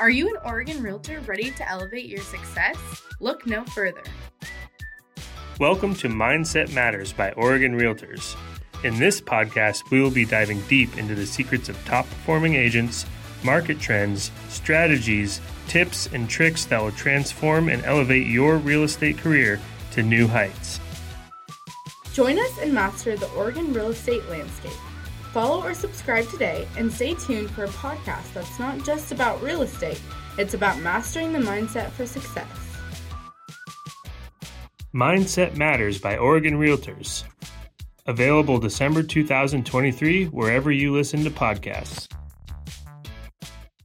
Are you an Oregon realtor ready to elevate your success? Look no further. Welcome to Mindset Matters by Oregon Realtors. In this podcast, we will be diving deep into the secrets of top performing agents, market trends, strategies, tips, and tricks that will transform and elevate your real estate career to new heights. Join us and master the Oregon real estate landscape. Follow or subscribe today and stay tuned for a podcast that's not just about real estate, it's about mastering the mindset for success. Mindset Matters by Oregon Realtors. Available December 2023 wherever you listen to podcasts.